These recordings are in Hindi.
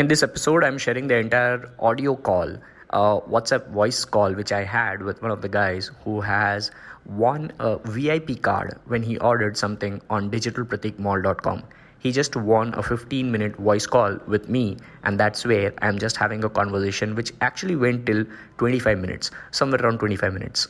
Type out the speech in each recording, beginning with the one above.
In this episode, I'm sharing the entire audio call, uh, WhatsApp voice call, which I had with one of the guys who has won a VIP card when he ordered something on digitalpratikmall.com. He just won a 15 minute voice call with me, and that's where I'm just having a conversation which actually went till 25 minutes, somewhere around 25 minutes.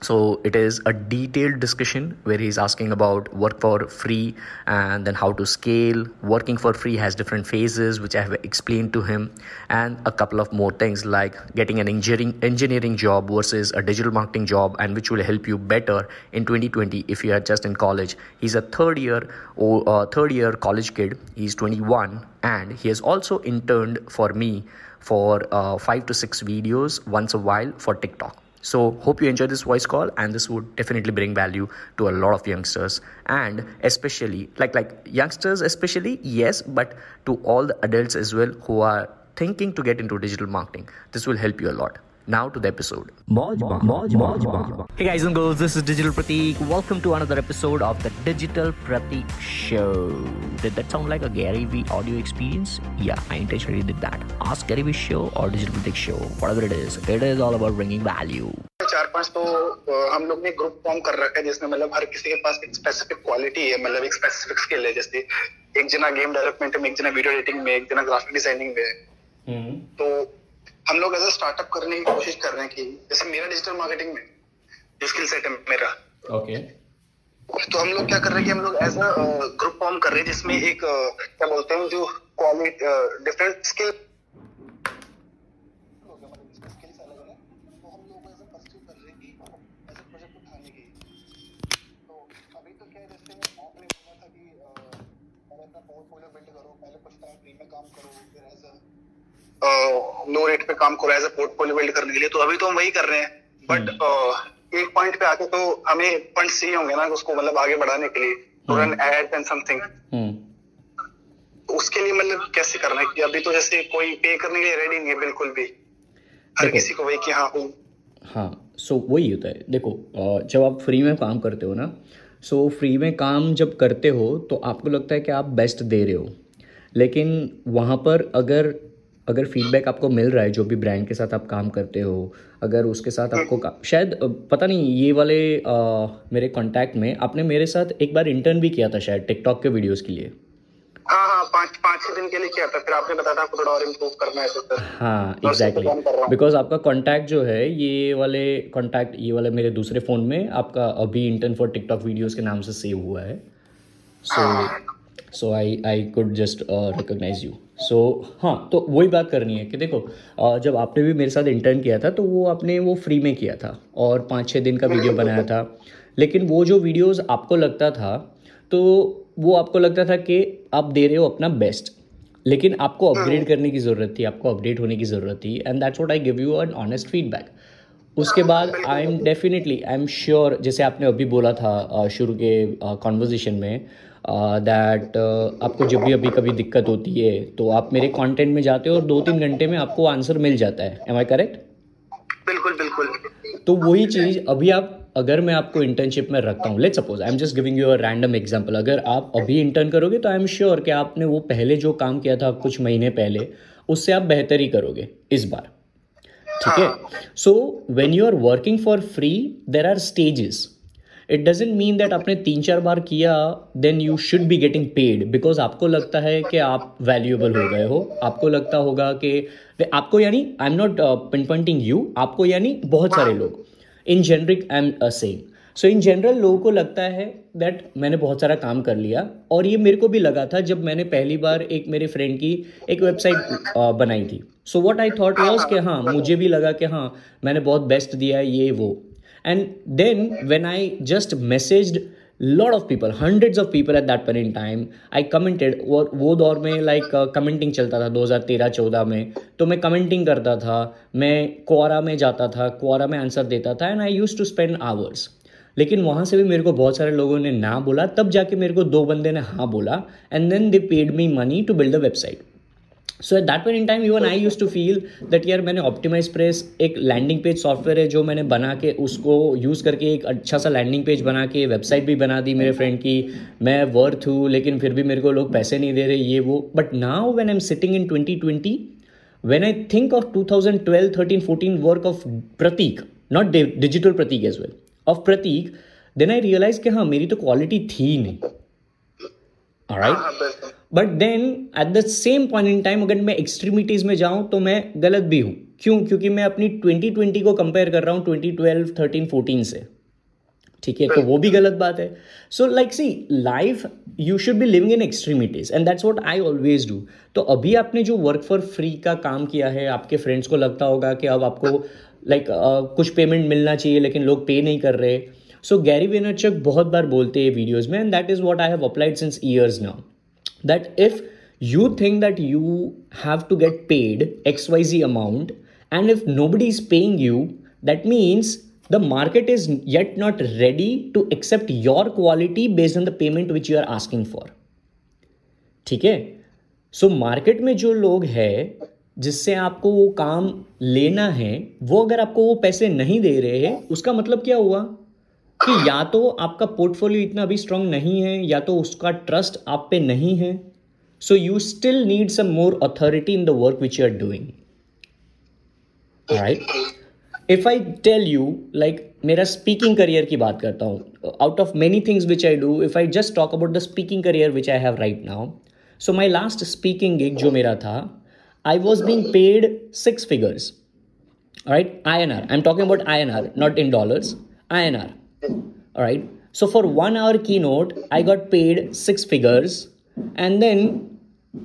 So it is a detailed discussion where he's asking about work for free and then how to scale. Working for free has different phases, which I have explained to him, and a couple of more things like getting an engineering engineering job versus a digital marketing job, and which will help you better in 2020 if you are just in college. He's a third year or uh, third year college kid. He's 21 and he has also interned for me for uh, five to six videos once a while for TikTok so, hope you enjoy this voice call, and this would definitely bring value to a lot of youngsters, and especially like like youngsters, especially yes, but to all the adults as well who are thinking to get into digital marketing. This will help you a lot. Now to the episode. Hey guys and girls, this is Digital Pratik. Welcome to another episode of the Digital Pratik Show. Did that sound like a Gary Vee audio experience? Yeah, I intentionally did that. Ask Gary Vee Show or Digital Pratik Show, whatever it is, it is all about bringing value. चार पांच तो हम लोग ने ग्रुप फॉर्म कर रखा है जिसमें मतलब हर किसी के पास एक स्पेसिफिक क्वालिटी है मतलब एक स्पेसिफिक स्किल है जैसे एक जना गेम डेवलपमेंट में एक जना वीडियो एडिटिंग में एक जना ग्राफिक डिजाइनिंग में तो हम लोग एज स्टार्टअप करने की कोशिश कर रहे हैं कि जैसे मेरा डिजिटल मार्केटिंग में जो स्किल सेट है मेरा ओके okay. तो हम लोग क्या कर रहे हैं कि हम लोग एज अ ग्रुप फॉर्म कर रहे हैं जिसमें एक क्या बोलते हैं जो quality different skill low rate पे काम करो एज अ पोर्टफोलियो बिल्ड करने के लिए तो अभी तो हम वही कर रहे हैं। But hmm. एक पॉइंट पे आके तो हमें फंड चाहिए होंगे ना उसको मतलब आगे बढ़ाने के लिए to run ad and something उसके लिए मतलब कैसे करना है कि अभी तो जैसे कोई पे करने के लिए रेडी नहीं है बिल्कुल भी। हर किसी को वही कि हाँ हूँ। हाँ सो so, वही होता है। देखो जब आप फ्री में काम करते हो ना सो so, फ्री में काम जब करते हो तो आपको लगता है कि आप बेस्ट दे रहे हो। लेकिन वहाँ पर अगर अगर फीडबैक आपको मिल रहा है जो भी ब्रांड के साथ आप काम करते हो अगर उसके साथ आपको शायद पता नहीं ये वाले आ, मेरे कांटेक्ट में आपने मेरे साथ एक बार इंटर्न भी किया था शायद टिकटॉक के वीडियोस के लिए। हाँ हाँ पाँच पाँच छः दिन के लिए किया था फिर आपने बताया था आपको थोड़ा और इम्प्रूव करना है तो हाँ एग्जैक्टली बिकॉज़ आपका कांटेक्ट जो है ये वाले कांटेक्ट ये वाले मेरे दूसरे फ़ोन में आपका अभी इंटर्न फॉर टिकटॉक वीडियोस के नाम से सेव हुआ है। So so I I could just recognise you so so, हाँ तो वही बात करनी है कि देखो जब आपने भी मेरे साथ इंटर्न किया था तो वो आपने वो फ्री में किया था और पाँच छः दिन का वीडियो बनाया था। लेकिन वो जो वीडियोस आपको लगता था तो वो आपको लगता था कि आप दे रहे हो अपना बेस्ट लेकिन आपको अपग्रेड करने की ज़रूरत थी आपको अपडेट होने की ज़रूरत थी and that's what I give you an honest feedback उसके बाद I am definitely I am sure जैसे आपने अभी बोला था शुरू के कॉन्वर्जेशन में दैट uh, आपको जब भी अभी कभी दिक्कत होती है तो आप मेरे कंटेंट में जाते हो और दो तीन घंटे में आपको आंसर मिल जाता है। एम आई करेक्ट बिल्कुल बिल्कुल। तो वही चीज़ अभी आप अगर मैं आपको इंटर्नशिप में रखता हूँ let suppose I am just giving you a random example अगर आप अभी इंटर्न करोगे तो आई एम श्योर कि आपने वो पहले जो काम किया था कुछ महीने पहले उससे आप बेहतर ही करोगे इस बार। ठीक है? So when you are working for free there are stages it doesn't mean that आपने तीन चार बार किया then you should be getting paid because आपको लगता है कि आप वैल्यूएबल हो गए हो। आपको लगता होगा कि आपको यानी I am not pinpointing you आपको यानी बहुत सारे लोग। In generic I am a same so in general लोगों को लगता है दैट मैंने बहुत सारा काम कर लिया और ये मेरे को भी लगा था जब मैंने पहली बार एक मेरे फ्रेंड की एक वेबसाइट uh, बनाई थी। So what I thought was कि हाँ मुझे भी लगा कि हाँ मैंने बहुत बेस्ट दिया है ये वो। And then when I just messaged lot of people hundreds of people at that point in time i commented और वो दौर में लाइक कमेंटिंग uh, चलता था 2013-14 में। तो मैं कमेंटिंग करता था मैं क्वारा में जाता था क्वारा में आंसर देता था and I use to spend hours लेकिन वहाँ से भी मेरे को बहुत सारे लोगों ने ना बोला तब जाके मेरे को दो बंदे ने हाँ बोला and then they paid me money to build the website so at that point in time even I use to feel that यार मैंने ऑप्टिमाइज प्रेस एक लैंडिंग पेज सॉफ्टवेयर है जो मैंने बना के उसको यूज़ करके एक अच्छा सा लैंडिंग पेज बना के वेबसाइट भी बना दी मेरे फ्रेंड की। मैं वर्थ हूँ लेकिन फिर भी मेरे को लोग पैसे नहीं दे रहे ये वो। But now when I am sitting in twenty twenty when I think of two thousand twelve thirteen fourteen work of Prateek not digital Prateek as well of Prateek then I realise कि हाँ मेरी तो क्वालिटी थी नहीं। Right but then at the same point in time अगर मैं एक्सट्रीमिटीज में जाऊँ तो मैं गलत भी हूँ। क्यों? क्योंकि मैं अपनी 2020 को कंपेयर कर रहा हूँ 2012 13 14 से। ठीक है? तो वो भी गलत बात है। So like see life you should be living in extremities and that's what I always do तो अभी आपने जो वर्क फॉर फ्री का काम किया है आपके फ्रेंड्स को लगता होगा कि अब आपको लाइक like, uh, कुछ पेमेंट मिलना चाहिए लेकिन लोग पे नहीं कर रहे। सो गैरी वेनरचक बहुत बार बोलते हैं वीडियोज़ में and that is what I have applied since years now that if you think that you have to get paid xyz amount and if nobody is paying you that means the market is yet not ready to accept your quality based on the payment which you are asking for ठीक है सो मार्केट में जो लोग हैं जिससे आपको वो काम लेना है वो अगर आपको वो पैसे नहीं दे रहे हैं उसका मतलब क्या हुआ कि या तो आपका पोर्टफोलियो इतना भी स्ट्रांग नहीं है, या तो उसका ट्रस्ट आप पे नहीं है। So you still need some more authority in the work which you are doing right if I tell you like मेरा स्पीकिंग करियर की बात करता हूँ out of many things which I do if I just talk about the speaking career which I have right now so my last speaking gig जो मेरा था I was being paid six figures right I N R I am talking about I N R not in dollars I N R all right so for one hour keynote i got paid six figures and then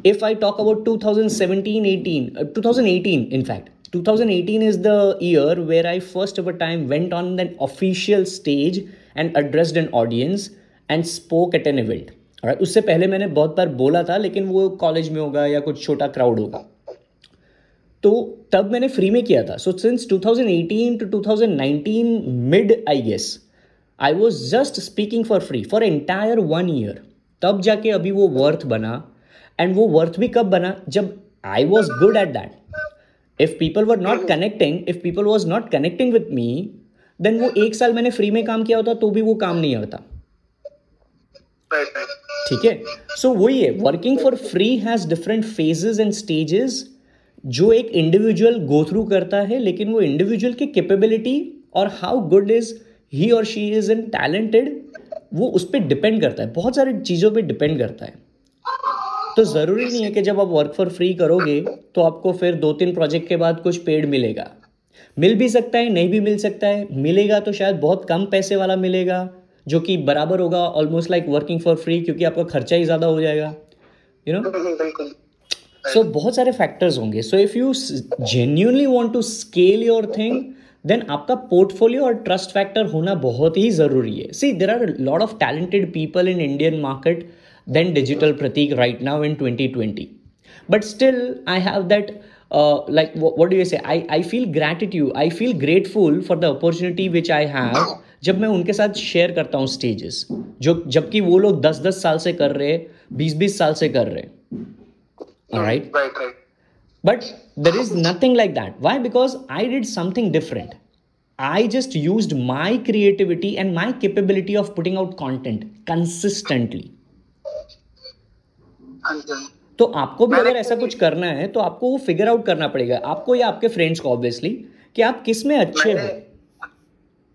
if i talk about 2017 18 uh, 2018 in fact 2018 is the year where i first ever time went on an official stage and addressed an audience and spoke at an event right? उससे पहले मैंने बहुत बार बोला था लेकिन वो कॉलेज में होगा या कुछ छोटा क्राउड होगा तो तब मैंने फ्री में किया था so since 2018 to 2019 mid I guess I was just speaking for free for entire one year तब जाके अभी वो वर्थ बना एंड वो वर्थ भी कब बना? जब I was good at that if people were not connecting if people was not connecting with me then वो एक साल मैंने फ्री में काम किया होता तो भी वो काम नहीं होता ठीक है? सो वही है working for free has different phases and stages जो एक इंडिविजुअल गो थ्रू करता है, लेकिन वो इंडिविजुअल की कैपेबिलिटी और हाउ गुड इज़ ही और शी इज़ इन टैलेंटेड वो उस पर डिपेंड करता है। बहुत सारी चीज़ों पे डिपेंड करता है। तो ज़रूरी नहीं है कि जब आप वर्क फॉर फ्री करोगे तो आपको फिर दो तीन प्रोजेक्ट के बाद कुछ पेड मिलेगा। मिल भी सकता है नहीं भी मिल सकता है। मिलेगा तो शायद बहुत कम पैसे वाला मिलेगा जो कि बराबर होगा almost like working for free क्योंकि आपका खर्चा ही ज़्यादा हो जाएगा। यू नो सो बहुत सारे फैक्टर्स होंगे। So if you genuinely want to scale your thing then आपका पोर्टफोलियो और ट्रस्ट फैक्टर होना बहुत ही ज़रूरी है। See there are lot of talented people in Indian market then digital Prateek right now in 2020 but still I have that like what, what do you say? I, I feel gratitude I feel grateful for the opportunity which I have जब मैं उनके साथ शेयर करता हूँ स्टेजेस जो जबकि वो लोग दस दस साल से कर रहे बीस बीस साल से कर रहे right But there is nothing like that. Why? Because I did something different. I just used my creativity and my capability of putting out content consistently. तो आपको भी अगर ऐसा कुछ करना है तो आपको वो फिगर आउट करना पड़ेगा आपको या आपके फ्रेंड्स को ऑब्वियसली कि आप किसमें अच्छे हो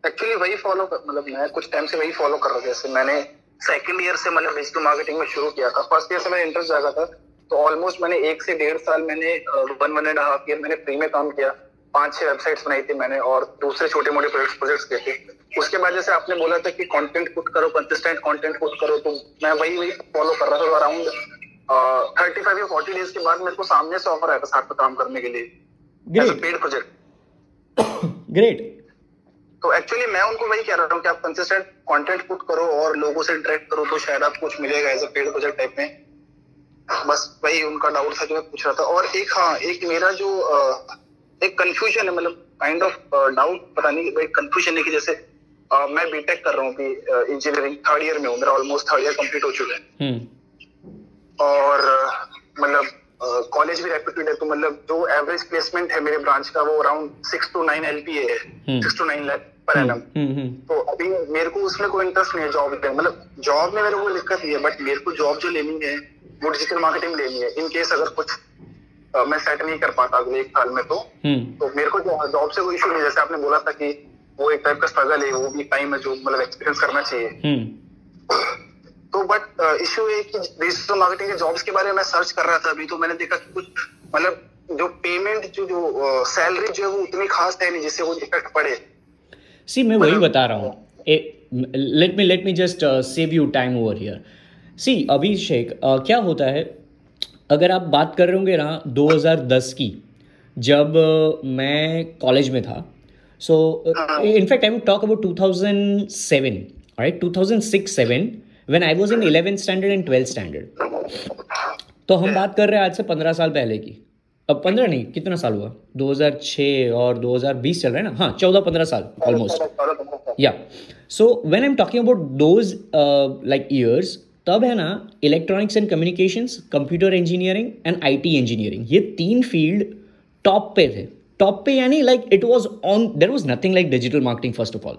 एक्चुअली वही फॉलो मतलब मैं कुछ टाइम से वही फॉलो कर रहा था जैसे मैंने सेकंड ईयर से मतलब डिजिटल मार्केटिंग में शुरू किया था फ़र्स्ट ईयर से मेरा इंटरेस्ट जागा था तो ऑलमोस्ट मैंने एक से डेढ़ साल मैंने one one and half year मैंने फ्री में काम किया। पाँच छह वेबसाइट्स बनाई थी मैंने और दूसरे छोटे मोटे प्रोजेक्ट्स किए थे। उसके बाद जैसे आपने बोला था कि कंटेंट पुट करो कंसिस्टेंट कंटेंट पुट करो तो मैं वही वही फॉलो कर रहा था अराउंड थर्टी फाइव या फोर्टी डेज़ के बाद मेरे को सामने से ऑफ़र आया था साथ में काम करने के लिए। पेड प्रोजेक्ट ग्रेट तो एक्चुअली मैं उनको वही कह रहा हूँ कि आप कंसिस्टेंट कंटेंट पुट करो और लोगों से इंटरेक्ट करो तो शायद आप कुछ मिलेगा as a paid project type में। बस वही उनका डाउट था जो मैं पूछ रहा था। और एक हाँ एक मेरा जो एक कंफ्यूजन है मतलब काइंड ऑफ़ डाउट पता नहीं भाई कंफ्यूजन है कि जैसे आ, मैं बीटेक कर रहा हूँ कि इंजीनियरिंग थर्ड ईयर में हूँ मेरा ऑलमोस्ट थर्ड ईयर कंप्लीट हो चुका है। हम्म। और मतलब कॉलेज भी रेप्यूटेड है तो मतलब जो एवरेज प्लेसमेंट है मेरे ब्रांच का वो around six two nine L है। Six two nine lakh per annum तो अभी मेरे को उसमें कोई इंटरेस्ट नहीं है जॉब में। मतलब जॉब में मेरे को दिक्कत नहीं है बट मेरे को जॉब जो लेनी है वो डिजिटल मार्केटिंग लेनी है इन केस अगर कुछ आ, मैं सेट नहीं कर पाता अगले एक साल में तो हम्म। तो मेरे को जॉब से कोई इशू नहीं जैसे आपने बोला था कि वो एक टाइप का स्ट्रगल है वो भी टाइम है जो मतलब एक्सपीरियंस करना चाहिए। हम्म। तो बट इश्यू uh, ये कि डिजिटल मार्केटिंग के जॉब्स के बारे में मैं सर्च कर रहा था अभी तो मैंने देखा कि कुछ मतलब जो पेमेंट जो जो सैलरी जो है वो उतनी खास है नहीं जिससे वो इफ़ेक्ट पड़े। सी मैं वही मतलब बता रहा हूँ। Let me let me just save you time over here see Abhishek uh, क्या होता है? अगर आप बात कर रहे होंगे ना 2010 की जब uh, मैं कॉलेज में था so in fact I would talk about 2007 right 2006 7 when I was in eleventh standard and twelfth standard तो हम बात कर रहे हैं आज से पंद्रह साल पहले की। अब पंद्रह नहीं कितना साल हुआ? 2006 और 2020 चल रहा है ना? हाँ चौदह पंद्रह साल ऑलमोस्ट या so when I am talking about those like years तब है ना electronics and communications computer engineering and IT engineering ये तीन फ़ील्ड टॉप पे थे। टॉप पे यानी like it was on there was nothing like digital marketing first of all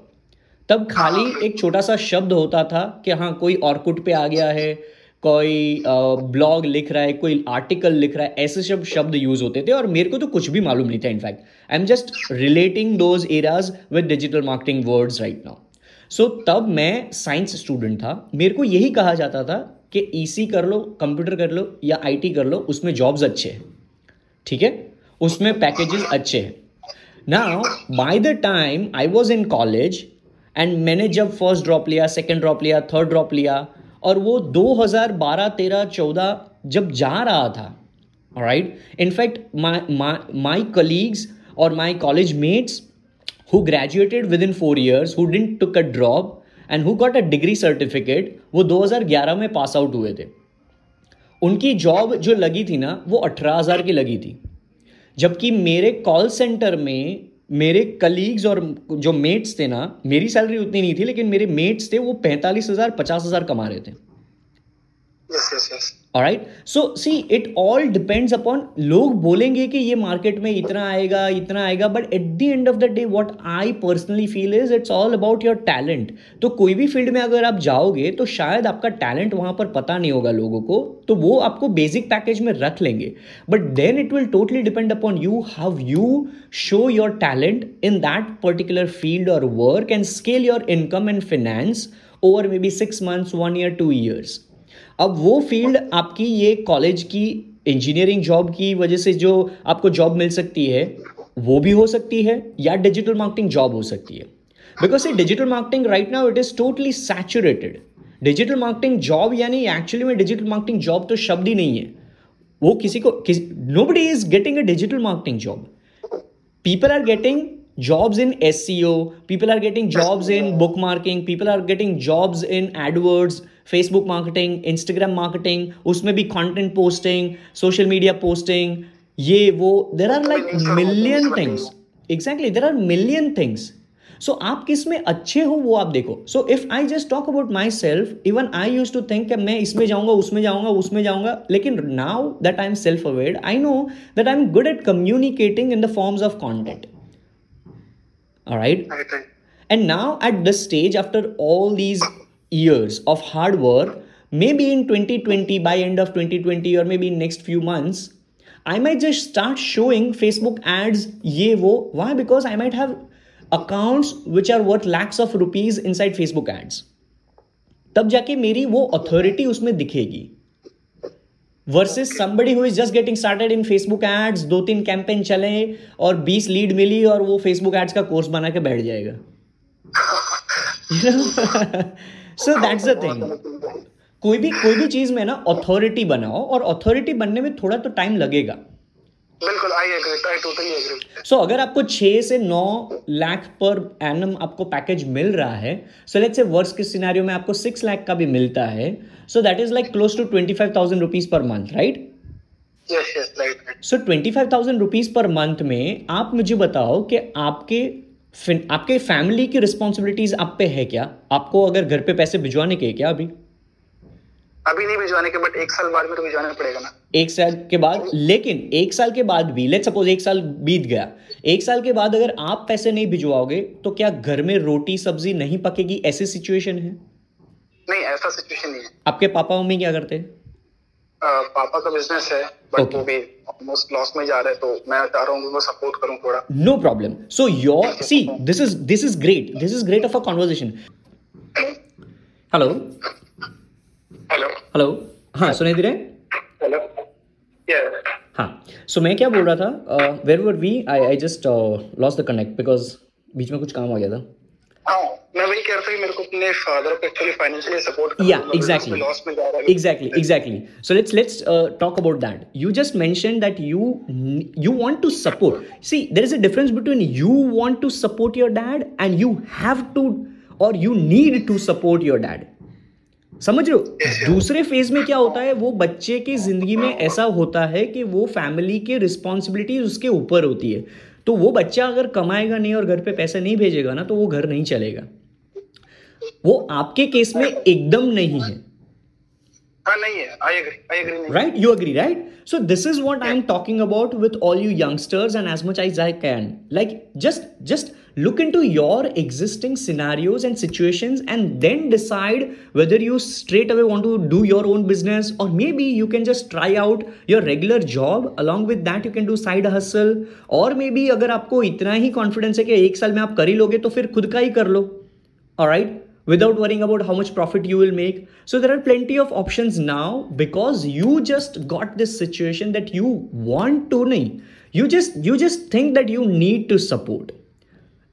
तब खाली हाँ। एक छोटा सा शब्द होता था कि हाँ कोई ऑर्कुट पे आ गया है कोई ब्लॉग लिख रहा है कोई आर्टिकल लिख रहा है ऐसे सब शब्द यूज़ होते थे और मेरे को तो कुछ भी मालूम नहीं था in fact I am just relating those eras with digital marketing words right now so so, तब मैं साइंस स्टूडेंट था। मेरे को यही कहा जाता था कि ई e कर लो कंप्यूटर कर लो या आईटी कर लो उसमें जॉब्स अच्छे हैं। ठीक है? उसमें पैकेजेस अच्छे हैं। Now by the time I was in college and मैंने जब फ़र्स्ट ड्रॉप लिया सेकेंड ड्रॉप लिया थर्ड ड्रॉप लिया और वो 2012 13 14 जब जा रहा था राइट इनफैक्ट माई कलीग्स और my college mates graduated within four years who didn't took a drop and who got a degree certificate वो 2011 में पास आउट हुए थे उनकी जॉब जो लगी थी ना, वो अठारह हज़ार की लगी थी जबकि मेरे कॉल सेंटर में मेरे कलीग्स और जो मेट्स थे ना, मेरी सैलरी उतनी नहीं थी, लेकिन मेरे मेट्स थे, वो पैंतालीस हज़ार, पचास हज़ार कमा रहे थे. Right so see it all depends upon लोग बोलेंगे कि ये मार्केट में इतना आएगा इतना आएगा but at the end of the day what I personally feel is it's all about your talent तो कोई भी फ़ील्ड में अगर आप जाओगे तो शायद आपका टैलेंट वहाँ पर पता नहीं होगा लोगों को तो वो आपको बेसिक पैकेज में रख लेंगे. But then it will totally depend upon you how you show your talent in that particular field और work and scale your income and finance over maybe six months one year two years अब वो फ़ील्ड आपकी ये कॉलेज की इंजीनियरिंग जॉब की वजह से जो आपको जॉब मिल सकती है, वो भी हो सकती है या डिजिटल मार्केटिंग जॉब हो सकती है? बिकॉज़ ये digital marketing right now it is totally saturated digital marketing job यानी एक्चुअली में डिजिटल मार्केटिंग जॉब तो शब्द ही नहीं है। वो किसी को nobody is getting a digital marketing job people are getting jobs in SEO, people are getting jobs in bookmarking, people are getting jobs in AdWords, Facebook marketing Instagram marketing उसमें भी content posting social media posting ये वो there are like million things exactly there are million things so आप किसमें अच्छे हो वो आप देखो so if I just talk about myself even I use to think मैं इसमें जाऊँगा उसमें जाऊँगा उसमें जाऊँगा लेकिन now that I am self aware I know that I am good at communicating in the forms of content right and now at this stage after all these years of hard work maybe in 2020 by end of 2020 or maybe next few months i might just start showing facebook ads ye wo why because i might have accounts which are worth lakhs of rupees inside facebook ads तब जाके मेरी वो अथॉरिटी उसमें दिखेगी versus somebody who is just getting started in Facebook ads दो तीन कैंपेन चले और 20 लीड मिली और वो फेसबुक एड्स का कोर्स बना के बैठ जाएगा। सो दैट्स द थिंग कोई भी कोई भी चीज़ में ना अथॉरिटी बनाओ और अथॉरिटी बनने में थोड़ा तो टाइम लगेगा। बिल्कुल I agree I totally agree so अगर आपको छह से नौ लाख पर एनम आपको पैकेज मिल रहा है so let's say worse case scenario में आपको सिक्स लाख का भी मिलता है so that is like close to twenty five thousand rupees per month right so twenty five thousand rupees per month में आप मुझे बताओ कि आपके आपके फैमिली की रिस्पॉन्सिबिलिटीज आप पे है क्या? आपको अगर घर पे पैसे भिजवाने के क्या अभी? अभी नहीं भिजवाने के बट एक साल बाद में तो भिजवाना पड़ेगा ना। एक साल के बाद लेकिन एक साल के बाद भी लेट सपोज़ एक साल बीत गया। एक साल के बाद अगर आप पैसे नहीं भिजवाओगे तो क्या घर में रोटी सब्ज़ी नहीं पकेगी? ऐसी सिचुएशन है? नहीं ऐसा सिचुएशन नहीं है। आपके पापा मम्मी क्या करते हैं? पापा का बिज़नेस है बट okay. वो भी ऑलमोस्ट लॉस में जा रहे हैं तो मैं चाह रहा हूँ उनको सपोर्ट करूँ थोड़ा। No problem so your see this is this is great this is great of a conversation hello hello hello हाँ सुनाई दे रहे हेलो हाँ सो मैं क्या बोल रहा था where were we I I just lost the connect because बीच में कुछ काम आ गया था। Difference between you want to support your dad and you have to और you need to support your dad समझ रहे हो? दूसरे फ़ेज़ में क्या होता है वो बच्चे की ज़िंदगी में ऐसा होता है कि वो फैमिली के रिस्पॉन्सिबिलिटीज उसके ऊपर होती है। तो वो बच्चा अगर कमाएगा नहीं और घर पे पैसे नहीं भेजेगा ना तो वो घर नहीं चलेगा। वो आपके केस में एकदम नहीं है। right? You agree right? So this is what i'm talking about with all you youngsters and as much as i can. Like just just look into your existing scenarios and situations and then decide whether you straight away want to do your own business or maybe you can just try out your regular job along with that you can do side hustle or maybe अगर आपको इतना ही कॉन्फिडेंस है कि एक साल में आप कर ही लोगे तो फिर खुद का ही कर लो alright without worrying about how much profit you will make. So there are plenty of options now because you just got this situation that you want to नहीं you just you just think that you need to support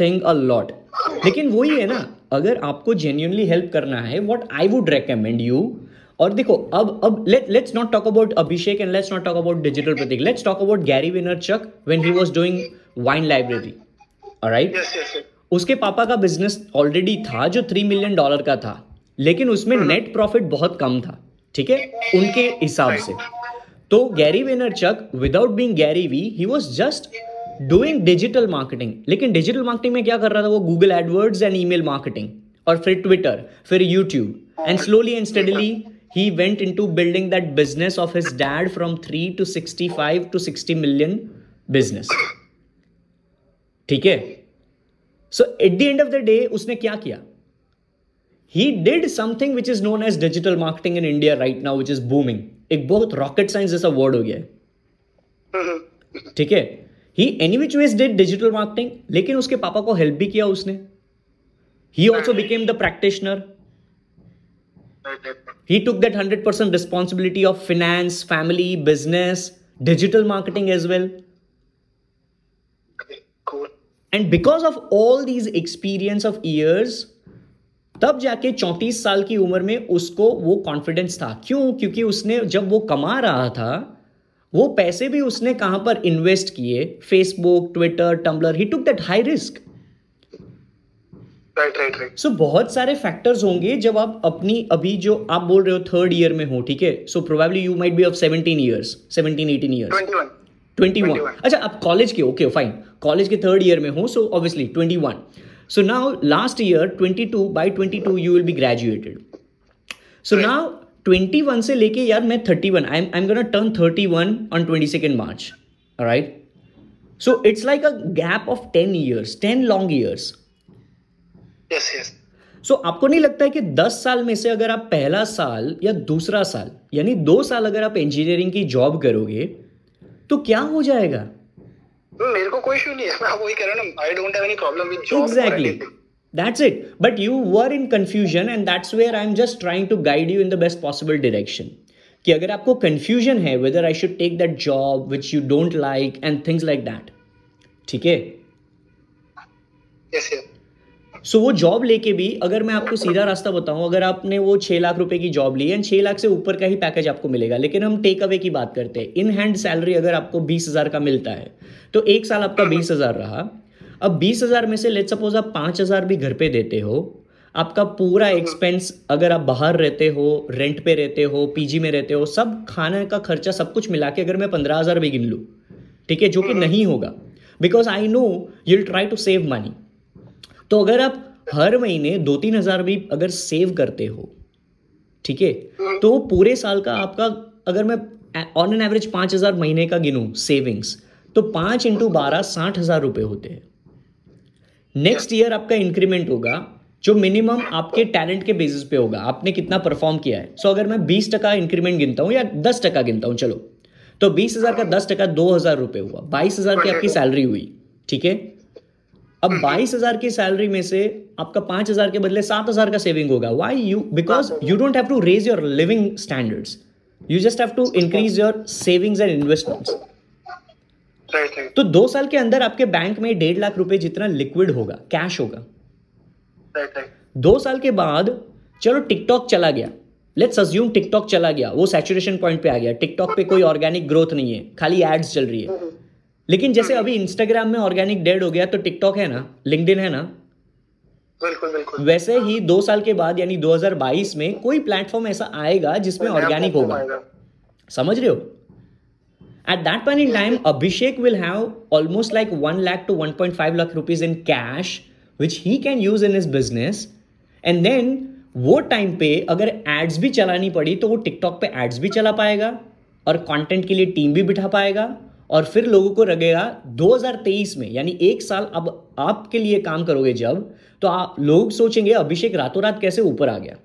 thing a lot. लेकिन वही है ना अगर आपको जेन्यूनली हेल्प करना है what I would recommend you और देखो अब अब let let's not talk about Abhishek and let's not talk about digital Prateek let's talk about Gary Vaynerchuk when he was doing wine library yes. उसके पापा का बिज़नेस ऑलरेडी था जो थ्री मिलियन डॉलर का था. लेकिन उसमें नेट प्रॉफिट बहुत कम था ठीक है? उनके हिसाब से। तो Gary Vaynerchuk without being Gary Vee he was just doing digital marketing लेकिन डिजिटल मार्केटिंग में क्या कर रहा था वो? Google AdWords and email marketing और फिर ट्विटर फिर YouTube and slowly and steadily he went into building that business of his dad from 3 to 65 to 60 million business. ठीक है? So at the end of the day उसने क्या किया? He did something which is known as digital marketing in India right now which is booming एक बहुत रॉकेट साइंस जैसा वर्ड हो गया है। ठीक है? He any which ways did digital marketing लेकिन उसके पापा को हेल्प भी किया उसने। He also became the practitioner he took that 100% responsibility of finance family business digital marketing as well. Cool. And because of all these experience of years तब जाके चौंतीस साल की उम्र में उसको वो कॉन्फिडेंस था। क्यों? क्योंकि उसने जब वो कमा रहा था वो पैसे भी उसने कहाँ पर इन्वेस्ट किए? Facebook Twitter Tumblr he took that high risk Right, right, right. So बहुत सारे फैक्टर्स होंगे जब आप अपनी अभी जो आप बोल रहे हो थर्ड ईयर में हो ठीक है? So probably you might be of seventeen years seventeen eighteen years twenty one अच्छा आप कॉलेज के ओके फाइन कॉलेज के थर्ड ईयर में हो so obviously twenty one so now last year twenty two by twenty two you will be graduated so now twenty one से लेके यार मैं thirty one I am gonna turn thirty one on twenty second March right so it's like a gap of ten years ten long years. So आपको नहीं लगता है कि 10 साल में से अगर आप पहला साल या दूसरा साल यानी दो साल अगर आप इंजीनियरिंग की जॉब करोगे तो क्या हो जाएगा? मेरे को कोई इशू नहीं है मैं वही कह रहा हूँ ना I don't have any problem with job exactly. That's it but you were in confusion and that's where i'm just trying to guide you in the best possible direction कि अगर आपको confusion है whether i should take that job which you don't like and things like that ठीक है सो वो जॉब लेके भी अगर मैं आपको सीधा रास्ता बताऊँ अगर आपने वो छह लाख रुपए की जॉब ली एंड छह लाख से ऊपर का ही पैकेज आपको मिलेगा लेकिन हम टेक अवे की बात करते हैं इन हैंड सैलरी अगर आपको बीस हज़ार का मिलता है तो एक साल आपका बीस हज़ार रहा अब बीस हज़ार में से लेट सपोज़ आप पाँच हज़ार भी घर पे देते हो आपका पूरा एक्सपेंस अगर आप बाहर रहते हो रेंट पे रहते हो पीजी में रहते हो सब खाने का खर्चा सब कुछ मिला के अगर मैं पंद्रह हज़ार भी गिन लू ठीक है जो कि नहीं होगा because I know you'll try to save money तो अगर आप हर महीने दो तीन हज़ार भी अगर सेव करते हो ठीक है तो पूरे साल का आपका अगर मैं ऑन एन एवरेज पाँच हज़ार महीने का गिनू सेविंग्स तो पाँच इंटू बारह साठ हज़ार रुपए होते हैं। नेक्स्ट ईयर आपका इंक्रीमेंट होगा जो मिनिमम आपके टैलेंट के बेसिस पे होगा। आपने कितना परफॉर्म किया है? सो so, अगर मैं बीस टका इंक्रीमेंट गिनता हूँ या दस टका गिनता हूँ चलो। तो बीस हज़ार का दस टका दो हज़ार रुपए हुआ। बाईस हज़ार की आपकी सैलरी हुई ठीक है? अब बाईस हज़ार की सैलरी में से आपका पाँच हज़ार के बदले सात हज़ार का सेविंग होगा। Why you because you don't have to raise your living standards you just have to increase your savings and investments तो दो साल के अंदर आपके बैंक में डेढ़ लाख रुपए जितना लिक्विड होगा कैश होगा। दो साल के बाद चलो टिकटॉक चला गया। लेट्स अज्यूम टिकटॉक चला गया। वो सैचुरेशन पॉइंट पे आ गया। टिकटॉक पे कोई ऑर्गेनिक ग्रोथ नहीं है। खाली एड्स चल रही है। लेकिन जैसे अभी इंस्टाग्राम में ऑर्गेनिक डेड हो गया तो टिकटॉक है ना? लिंकड है ना? बिल्कुल बिल्कुल। वैसे ही दो साल के बाद यानी 2022 में कोई प्लेटफॉर्म ऐसा आएगा जिसमें ऑर्गेनिक होगा। समझ रहे हो? Point in time Abhishek will have almost like one lakh to one point five lakh rupees in cash which he can use in his business and then वो टाइम पे अगर एड्स भी चलानी पड़ी तो वो टिकटॉक पे एड्स भी चला पाएगा और कंटेंट के लिए टीम भी बिठा पाएगा और फिर लोगों को लगेगा 2023 में यानी एक साल अब आपके लिए काम करोगे जब तो आप लोग सोचेंगे अभिषेक रातों रात कैसे ऊपर आ गया?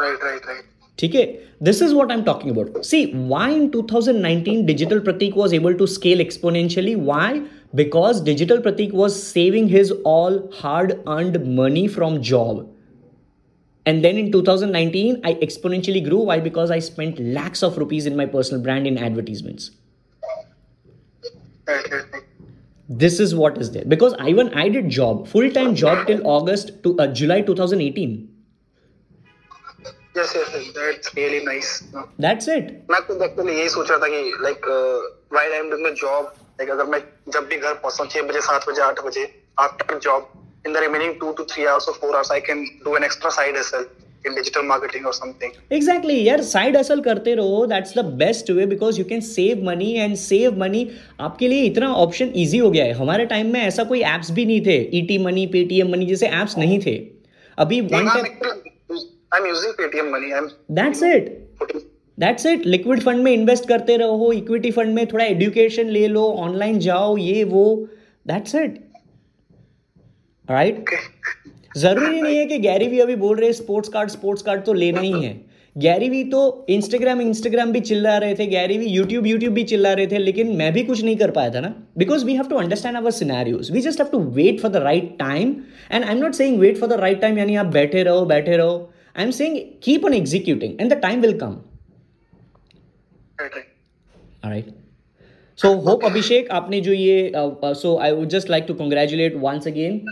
राइट राइट राइट ठीक है this is what I am talking about see why in 2019 digital Pratik was able to scale exponentially why because digital pratik was saving his all hard earned money from job and then in 2019 i exponentially grew why because i spent lakhs of rupees in my personal brand in advertisements this is what is there because even i did job full time job till august to uh, july 2018 Yes, yes, that's really nice. That's it. मैं खुद एक्चुअली यही सोच रहा था कि like uh, while I'm doing a job like अगर मैं जब भी घर पहुँचता हूँ छह बजे सात बजे आठ बजे after job in the remaining two two three hours और four hours I can do an extra side hustle in digital marketing or something. Exactly. यार साइड हसल करते रहो. That's the best way because you can save money and save money आपके लिए इतना ऑप्शन इजी हो गया है. हमारे टाइम में ऐसा कोई एप्स भी नहीं थे. ईटी मनी पेटीएम मनी जैसे एप्स नहीं थे. अभी am using Paytm Money I am that's it that's it liquid fund में इन्वेस्ट करते रहो इक्विटी फंड में थोड़ा एजुकेशन ले लो ऑनलाइन जाओ ये वो दैट्स इट राइट ज़रूरी नहीं है कि गैरी भी अभी बोल रहे हैं स्पोर्ट्स कार्ड स्पोर्ट्स कार्ड तो लेना ही है। गैरी भी तो इंस्टाग्राम इंस्टाग्राम भी चिल्ला रहे थे गैरी भी यूट्यूब यूट्यूब भी चिल्ला रहे थे लेकिन मैं भी कुछ नहीं कर पाया था ना। Because we have to understand our scenarios we just have to wait for the right time and I am not saying wait for the right time यानी आप बैठे रहो बैठे रहो। I am saying keep on executing and the time will come All right. So hope Abhishek, आपने जो ये so I would just like to congratulate once again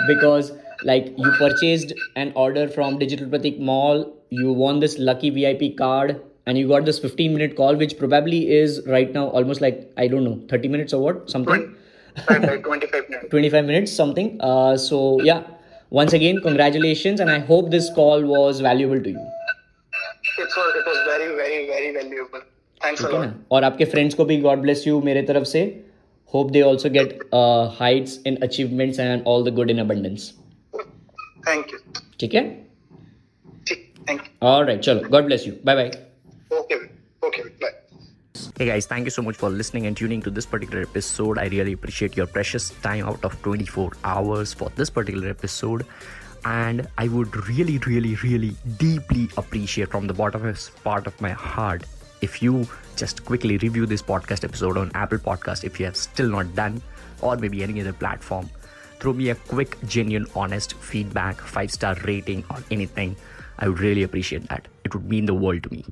because like you purchased an order from Digital Pratik Mall, you won this lucky VIP card, and you got this 15 minute call, which probably is right now almost like I don't know 30 minutes or what something. 25 minutes. 25 minutes something. Uh, so yeah, once again congratulations, and I hope this call was valuable to you. It was it was very very very valuable. Thanks okay a lot. और आपके फ्रेंड्स को भी गॉड ब्लेस यू मेरे तरफ़ से hope they also get heights in achievements and all the good in abundance thank you ठीक है थैंक यू ऑलराइट चलो God bless you bye bye okay okay bye Hey guys, thank you so much for listening and tuning to this particular episode. I really appreciate your precious time out of 24 hours for this particular episode. And I would really, really, really deeply appreciate from the bottom of part of my heart if you just quickly review this podcast episode on Apple Podcast if you have still not done, or maybe any other platform. Throw me a quick, genuine, honest feedback, five star rating, or anything. I would really appreciate that. It would mean the world to me.